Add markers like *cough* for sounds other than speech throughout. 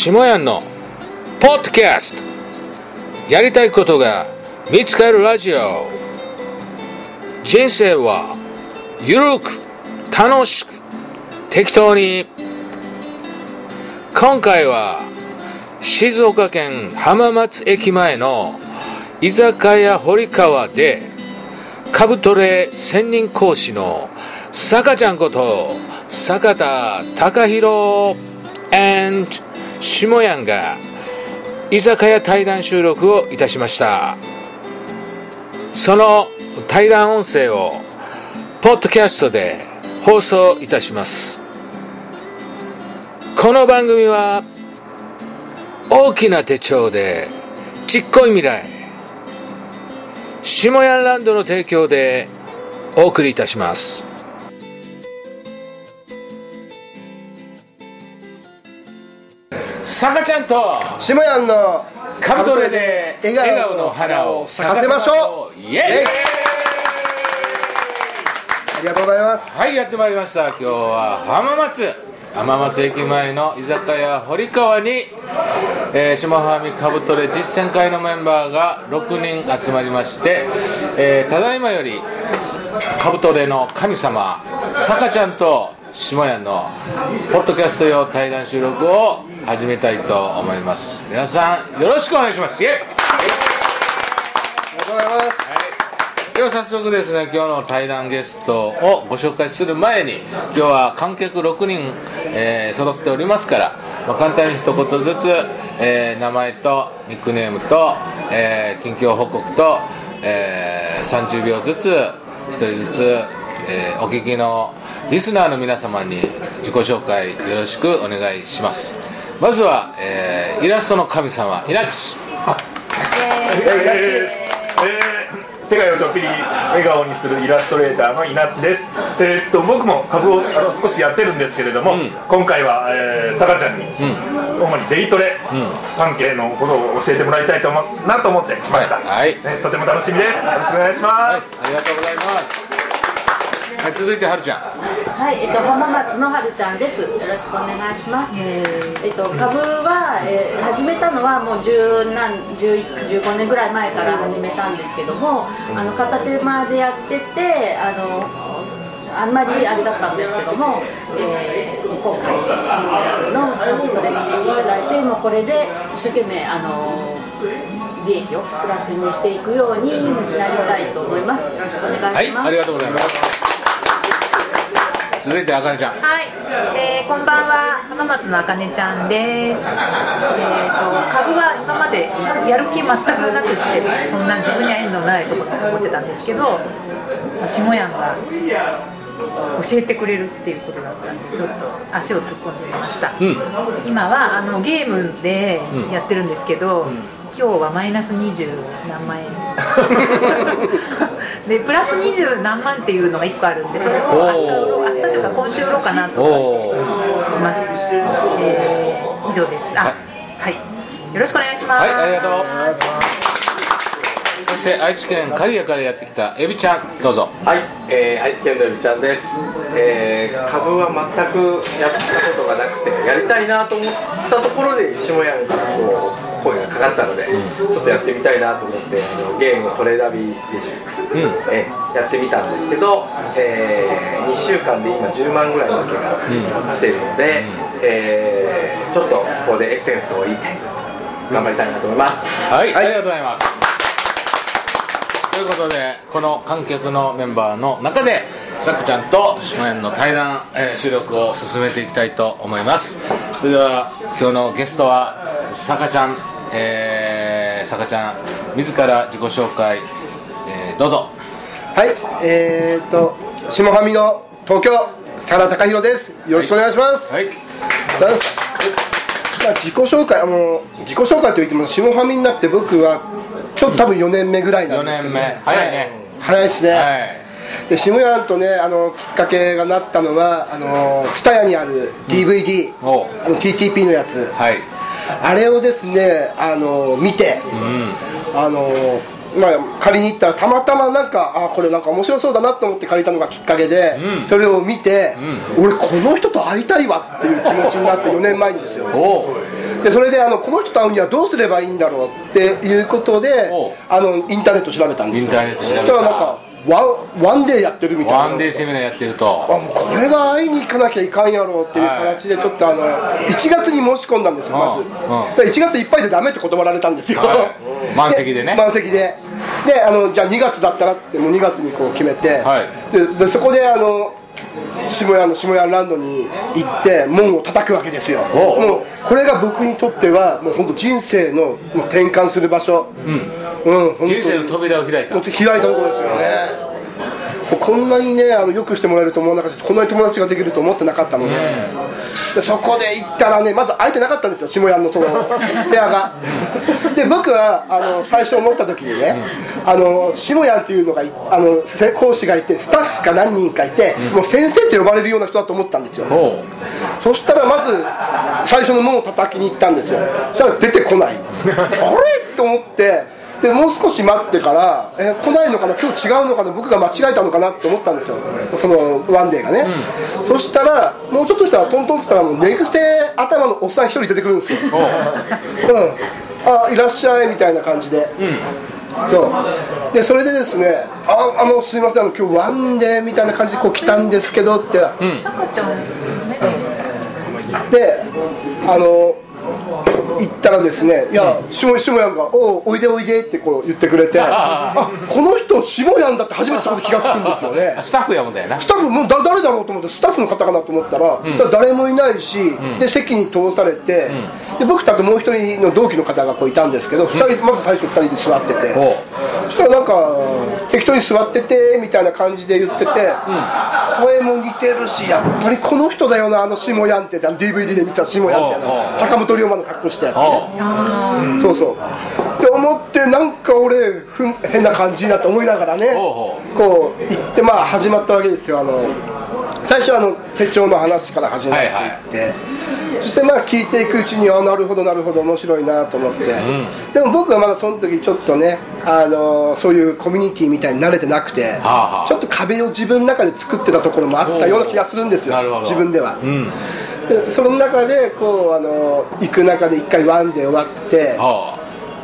下屋のポッドキャスト。やりたいことが見つかるラジオ。人生はゆるく楽しく適当に。今回は静岡県浜松駅前の居酒屋堀川でカブトレ専任講師の坂ちゃんこと坂田隆弘 and 下やんが居酒屋対談収録をいたしました。その対談音声をポッドキャストで放送いたします。この番組は大きな手帳でちっこい未来下屋ランドの提供でお送りいたします。さかちゃんと下屋のカブトレで笑笑顔顔のの花を咲かせましょう。イエイ。ありがとうございます。はいやってまいりました。今日は浜松。浜松駅前の居酒屋堀川に、えー、下浜みかぶとれ実践会のメンバーが6人集まりまして、えーただいまよりかぶとれの神様さかちゃんと下屋のポッドキャスト用対談収録を始めたいと思います。皆さんよろしくお願いします。イエイ。ありがとうございます。では早速ですね今日の対談ゲストをご紹介する前に今日は観客6人、えー揃っておりますから、まあ、簡単に一言ずつ、えー名前とニックネームと、えー近況報告と、えー30秒ずつ1人ずつ、えーお聞きのリスナーの皆様に自己紹介よろしくお願いしますまずは、えーイラストの神様稲地えー世界をちょっぴり笑顔にするイラストレーターの稲地です、えーっと僕も株をあの少しやってるんですけれども、今回は、えー、さかちゃんに、主にデイトレ関係のことを教えてもらいたいと思うなと思って来ました、はいねとても楽しみですよろしくお願いします、ありがとうございます。はい、続いてはるちゃん。はい、えっと、浜松のはるちゃんです。よろしくお願いします。えっと、株は、えー始めたのはもう十何、十15年ぐらい前から始めたんですけども。あの片手間でやってて、あの。あんまりあれだったんですけども、えー今回新聞の株トレに入れていただいて、もうこれで一生懸命あの利益をプラスにしていくようになりたいと思います。よろしくお願はいい、します。ありがとうございます。続いてあかねちゃん。はい、えーこんばんは浜松のあかねちゃんです。えー、と株は今までやる気全くなくってそんな自分には縁のないところと思ってたんですけど、まあ下屋が教えてくれるっていうことだったんでちょっと足を突っ込んでみました。今はあのゲームでやってるんですけど、今日はマイナス20何万円。*laughs* でプラス20何万っていうのが1個あるんでそれを明日日というか今週売ろうかなと思。います、えー以上です。あはい。よろしくお願いします。はい、ありがとう。そして愛知県刈谷からやってきたエビちゃん、どうぞ。はい、えー、愛知県のゆびちゃんです、えー、株は全くやったことがなくてやりたいなと思ったところで下屋からこう声がかかったので、ちょっとやってみたいなと思ってあのゲームのトレーダービーでした、えーやってみたんですけど、え2週間で今10万ぐらいの負けが来てるので、えーちょっとここでエッセンスを言いて頑張りたいなと思います、はい、ありがとうございます。ということで、この観客のメンバーの中で、さくちゃんと下園の対談、えー収録を進めていきたいと思います。それでは、今日のゲストは、さかちゃん、えー、さかちゃん、自ら自己紹介、えーどうぞ。はいえー、っと下はみの東京佐田隆弘ですよろしくお願いします、はい。ダンスまあ自己紹介あの自己紹介といっても下はみになって僕はちょっと多分4年目ぐらいなん4ですけど年目。早いね。早いですね、はい。で下屋とねあのきっかけがなったのはあの蔦屋にある DVD、おうあの TTP のやつ、はい。あれをですねあの見て、あのまあ、借りに行ったらたまたまなんかあこれなんか面白そうだなと思って借りたのがきっかけで、それを見て、俺この人と会いたいわっていう気持ちになって4年前にですよ。でそれであのこの人と会うにはどうすればいいんだろうっていうことであのインターネット調べたんですよ。インターネット調べた。らなんかワンワンデーやってるみたいな。ワンデーセミナーやってると。あもうこれは会いに行かなきゃいかんやろうっていう形でちょっとあの1月に申し込んだんですよまず。うん。うんだから1月いっぱいでダメって断られたんですよ、はい満席でね。*laughs* 満席で。であのじゃあ2月だったらってもう2月にこう決めて、はい。ででそこであの下屋の下屋ランドに行って門を叩くわけですよ。もうこれが僕にとってはもう本当人生の転換する場所。うん、うん、人生の扉を開いた。もっと開いたところですよね。こんなにねあのよくしてもらえると思わなかったしこんなに友達ができると思ってなかったので,、でそこで行ったらねまず空いてなかったんですよ下屋のその部屋が。で僕はあの最初思った時にね、あの下屋っていうのがいあのせ講師がいてスタッフが何人かいて、もう先生って呼ばれるような人だと思ったんですよ。そしたらまず最初の門を叩きに行ったんですよ。そしたら出てこない。*laughs* あれ？と思ってでもう少し待ってから、え来ないのかな？今日違うのかな？僕が間違えたのかなって思ったんですよ。そのワンデーがね、そしたらもうちょっとしたらトントンってしたらもう寝癖頭のおっさん一人出てくるんですよ。*laughs* おう。うん、あいらっしゃいみたいな感じで、そう。でそれでですねああのすいませんあの今日ワンデーみたいな感じでこう来たんですけどって、さかちゃんであの行ったらですね「いや下下やんがおうおいでおいで」ってこう言ってくれてあこの人下やんだって初めてそこで気がつくんですよね。*laughs* スタッフやもんだよな。スタッフもうだ誰だろうと思ってスタッフの方かなと思ったら,、誰もいないし、で席に通されて、で僕とあともう一人の同期の方がこういたんですけど、二人まず最初2人で座ってて、そしたらなんか適当に座っててみたいな感じで言ってて、声も似てるしやっぱりこの人だよなあの下やんって DVD で見た下やんってあおうおう。の坂本龍馬の格好したやつそうそう。って思ってなんか俺ふん変な感じだと思いながらねほこう行ってまあ始まったわけですよ。あの最初はあの手帳の話から始まっていって、そしてまあ聞いていくうちにあなるほどなるほど面白いなと思って、でも僕はまだその時ちょっとねあのそういうコミュニティみたいに慣れてなくて、あはあ。ちょっと壁を自分の中で作ってたところもあったような気がするんですよ。自分では、うんでその中でこうあの行く中で一回ワンで終わって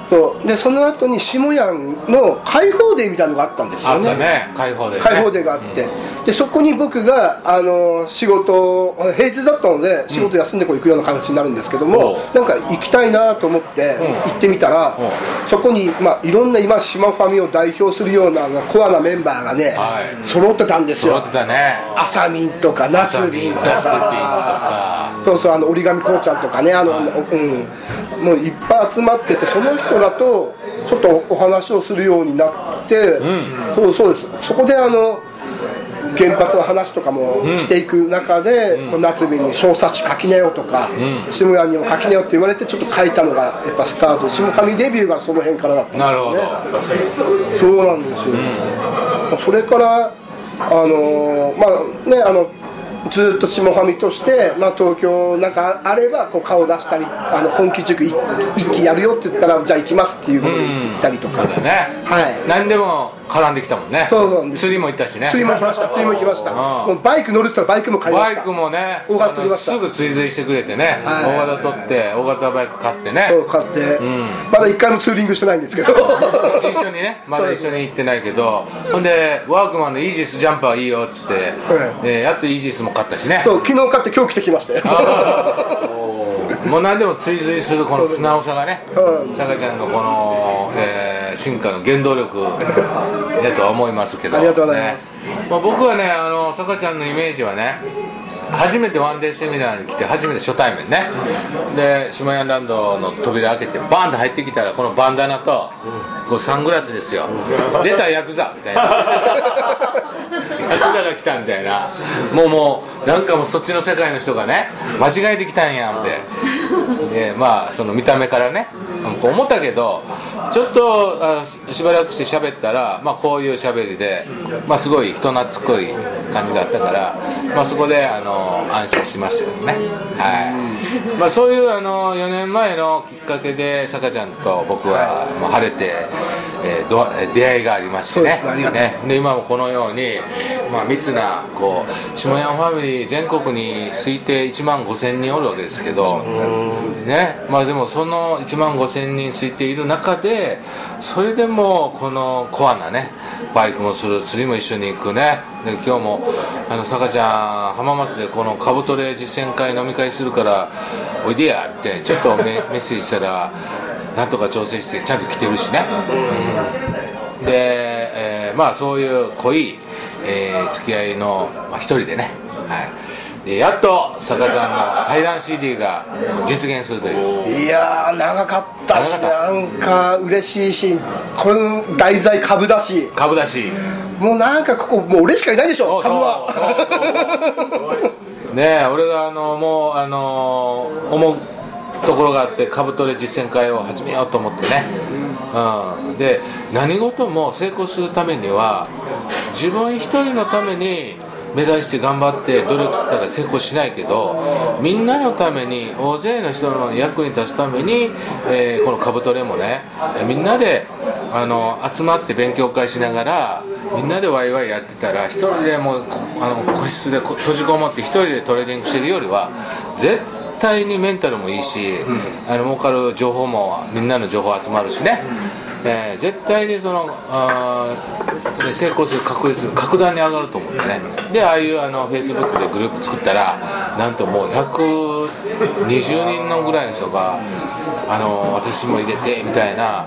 そう。でその後に下屋の開放デーみたいなのがあったんですよね。あったね。開放でね。開放デーがあって、でそこに僕があの仕事平日だったので仕事休んでこう行くような形になるんですけども、おう。なんか行きたいなと思って行ってみたら、おう。そこに、まあ、いろんな今島ファミを代表するようなコアなメンバーがね、はい。揃ってたんですよ。揃ってたね。あさみんとかなすびんとか。か。そうそうあの折り紙こうちゃんとかねあの、うん、もういっぱい集まっててその人らとちょっとお話をするようになって、そうそうです。そこであの原発の話とかもしていく中で、こう夏日に小冊子書きなよとか、下屋にも書きなよって言われてちょっと書いたのがやっぱスタート下上デビューがその辺からだったんですなるほど。そうなんですよ、それからあのーまあねあのずっと下ファミとして、まあ、東京なんかあればこう顔出したりあの本気塾一一期やるよって言ったらじゃあ行きますっていうことで言ったりとか、そうだよね。はい。何でも絡んできたもんね。そうなんです。釣りも行ったしね。釣りも行きました。*laughs* 釣りも行きました。うん。もうバイク乗るって言ったらバイクも買いました。バイクもね大型取りました。すぐ追随してくれてね。はい。大型取って大型バイク買ってね。そう買って、まだ一回もツーリングしてないんですけど。*laughs* 一緒にね。まだ一緒に行ってないけど。ほんでワークマンのイージスジャンパーいいよっつって、でやっとイージスも買ったしね。昨日買って今日着てきましたよ *laughs* もう何でも追随するこの素直さがねうん。さかちゃんのこの、えー進化の原動力だとは思いますけど。ありがとうございます。ね。まあ、僕はねあのさかちゃんのイメージはね初めてワンデーセミナーに来て初めて初対面ね。で島屋ランドの扉開けてバーンと入ってきたらこのバンダナとこうサングラスですよ。出たヤクザみたいな *laughs* ヤクザが来たみたいな。もうもうなんかもうそっちの世界の人がね間違えてきたんやんってでまあその見た目からね。こう思ったけどちょっとあししばらくして喋ったら、まあ、こういう喋りで、まあ、すごい人懐っこい感じだったから、まあ、そこであの安心しましたよね。はい。まあ、そういうあの4年前のきっかけでさかちゃんと僕はもう晴れて、えーど出会いがありましてね。ね。で今もこのように、まあ、密なこう下山ファミリー全国に推定1万5000人おるわけですけど、ね。まあ、でもその1万5000人推定いる中でそれでもこのコアなねバイクもする釣りも一緒に行くね。で今日もあの坂ちゃん浜松でこのカブトレ実践会飲み会するからおいでやってちょっとメ *laughs* メッセージしたらなんとか調整してちゃんと来てるしね、うん。で、えーまあそういう濃い、えー付き合いの、まあ、一人でね、はい、でやっと坂ちゃんの対談 CD が実現するという。いやー長かったしなんか嬉しいしこれ題材株だし。株だしもうなんかここもう俺しかいないでしょ株は。ねえ俺があのもうあの思うところがあって株トレ実践会を始めようと思ってね、うん、で何事も成功するためには自分一人のために目指して頑張って努力したら成功しないけどみんなのために大勢の人の役に立つために、えーこの株トレもねみんなであの集まって勉強会しながらみんなでワイワイやってたら一人でもうあの個室でこ閉じこもって一人でトレーニングしてるよりは絶対にメンタルもいいし、あの儲かる情報もみんなの情報集まるしね、えー絶対にそのあ成功する確率が格段に上がると思ってね。でああいうあのフェイスブックでグループ作ったらなんともう120人のぐらいの人があの私も入れてみたいな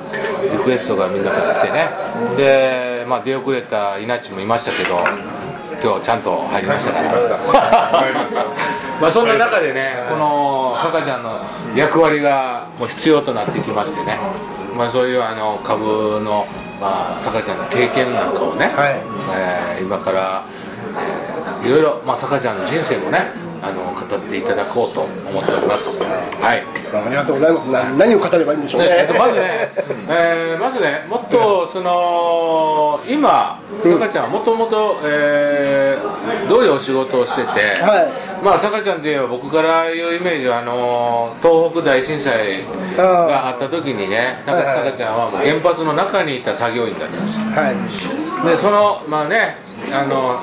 リクエストがみんなから来てね。で、まあ、出遅れた稲地もいましたけど今日ちゃんと入りましたから。*laughs* まあそんな中でねこのさかちゃんの役割がもう必要となってきましてね。まあそういうあの株のまあさかちゃんの経験なんかをね、はい。えー今から、えーいろいろまあさかちゃんの人生もねあの語っていただこうと思っております。はい。ありがとうございます。な何を語ればいいんでしょうね。ねえっとまずね、えーまずね、もっとその今、さかちゃんはもともとえーどういうお仕事をしてて、はい。まあ、さかちゃんといえば僕からいうイメージはあの東北大震災があった時にね、高木さかちゃんはもう原発の中にいた作業員だったんですよ。はい。でそのまあねあの、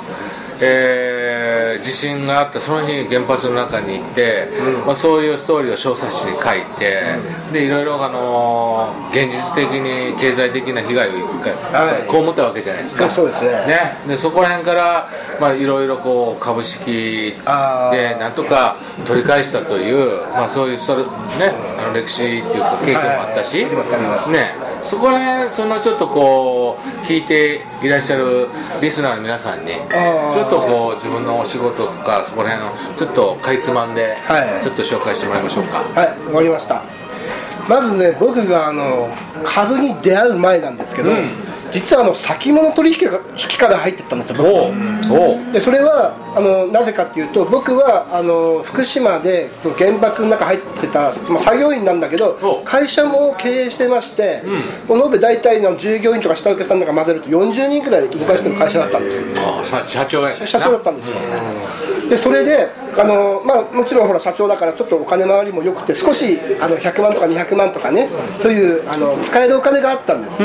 えー地震があったその日原発の中に行って、まあ、そういうストーリーを小冊子に書いて、でいろいろあの現実的に経済的な被害を一回はい。被ったわけじゃないですか。そうですね。でそこら辺から、まあ、いろいろこう株式でなんとか取り返したという、まあ、そういうそれ、ね、あの歴史っていうか経験もあったし、はい。ありますあります。ね、そこら辺そのちょっとこう聞いていらっしゃるリスナーの皆さんにちょっとこう自分のお仕事とかそこら辺のちょっとかいつまんで、はい。ちょっと紹介してもらいましょうか。はい、わかりました。まずね、僕があの株に出会う前なんですけど、うん実はあの先物取引が引きから入ってったんですよ。僕。でそれはあのなぜかっていうと僕はあの福島で原爆の中入ってた、まあ、作業員なんだけどお会社も経営してまして、もう延べ大体の従業員とか下請けさんなんか混ぜると40人ぐらい動かしてる会社だったんですよ。あさ社長や。社長だったんですよ、でそれであの、まあ、もちろんほら社長だからちょっとお金回りも良くて少しあの100万とか200万とかねそういうあの使えるお金があったんです、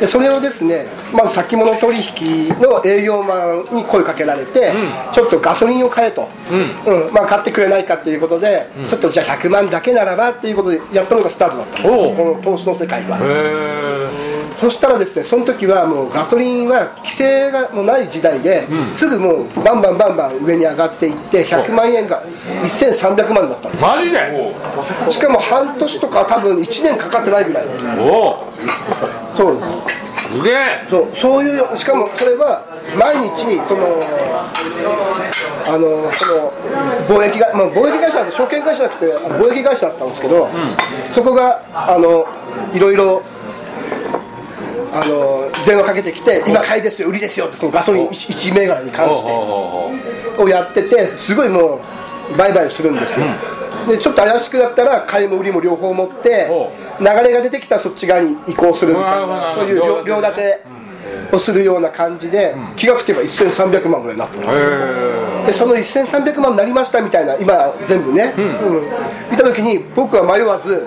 でそれをですねまず先物取引の営業マンに声かけられて、ちょっとガソリンを買えと、うん。まあ、買ってくれないかっていうことで、ちょっとじゃあ100万だけならばっていうことでやったのがスタートだったこの投資の世界はそしたらですねその時はもうガソリンは規制がもうない時代で、すぐもうバンバンバンバン上に上がっていって100万円が1300万だったんでマジで？すしかも半年とか多分1年かかってないぐらいです。おおそうです。すげえ。そうそういうしかもそれは毎日そのあのその貿易が、まあ、貿易会社なんて証券会社じゃなくて貿易会社だったんですけど、そこがあのいろいろあの電話かけてきて今買いですよ売りですよってそのガソリン 1, 銘柄に関してをやっててすごいもう売買をするんですよ、でちょっと怪しくなったら買いも売りも両方持ってほ流れが出てきたらそっち側に移行するみたいなそういう両両立てをするような感じで、気がつけば1300万ぐらいになってるでその1300万になりましたみたいな今全部ね、うん。見た時に僕は迷わず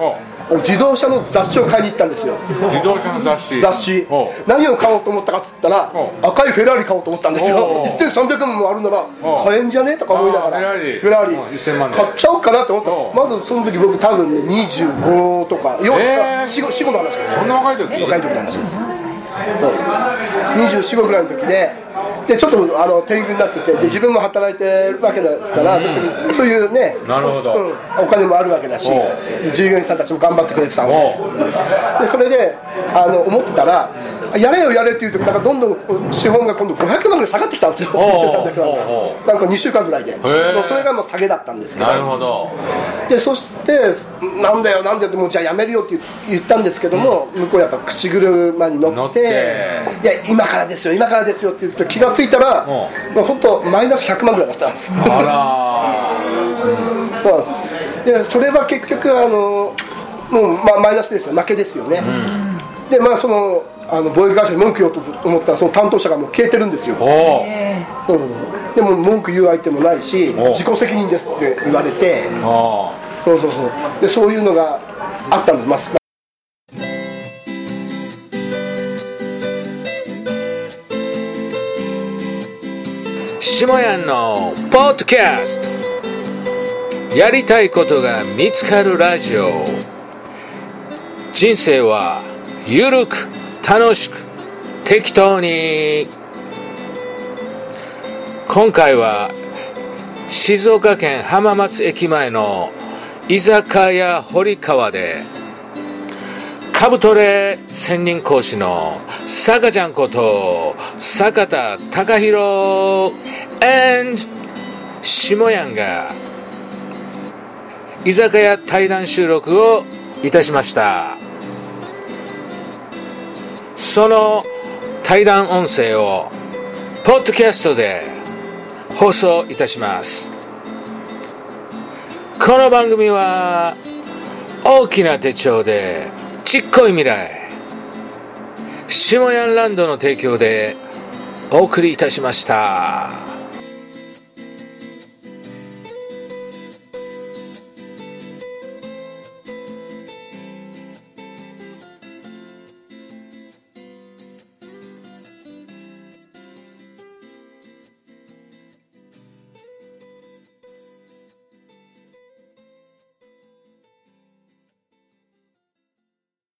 自動車の雑誌を買いに行ったんですよ。自動車の雑誌。雑誌。何を買おうと思ったかっつったら赤いフェラーリ買おうと思ったんですよ。おう。1300万もあるなら買えんじゃねとか思いながら。あフェラーリ。フェラーリ。うん1000万で買っちゃおうかなと思った。まずその時僕多分ね25とかえー。45の話ですそんな若い時？若い時の話です。そう。24、5ぐらいの時ででちょっとあの天狗になっててで自分も働いてるわけですから、別にそういうねなるほど。うん、お金もあるわけだしお従業員さんたちも頑張ってくれてたので。それであの思ってたらやれよやれっていう時なんかどんどん資本が今度500万ぐらい下がってきたんですよ。おう。1300おう。万おなんか2週間ぐらいで。それがもう下げだったんですけど。なるほどでそしてなんだよなんだよってもうじゃあやめるよって言ったんですけども、向こうやっぱ口車に乗って乗って。いや今からですよ今からですよって言って気がついたらん。もう本当マイナス100万ぐらいだったんです。あ *laughs* そうなんでそれは結局あのもう、まあ、マイナスですよ負けですよね、でまあそのあの貿易会社に文句言おうと思ったらその担当者がもう消えてるんですよ。そうそうそう。でも文句言う相手もないしお自己責任ですって言われて。あそうそうそう。でそういうのがあったんです。ます下屋のポッドキャスト。やりたいことが見つかるラジオ。人生はゆるく楽しく適当に。今回は静岡県浜松駅前の居酒屋堀川でカブトレ専任講師の坂ちゃんこと坂田隆弘下やんが居酒屋対談収録をいたしました。その対談音声をポッドキャストで放送いたしますこの番組は大きな手帳でちっこい未来下ヤンランドの提供でお送りいたしました。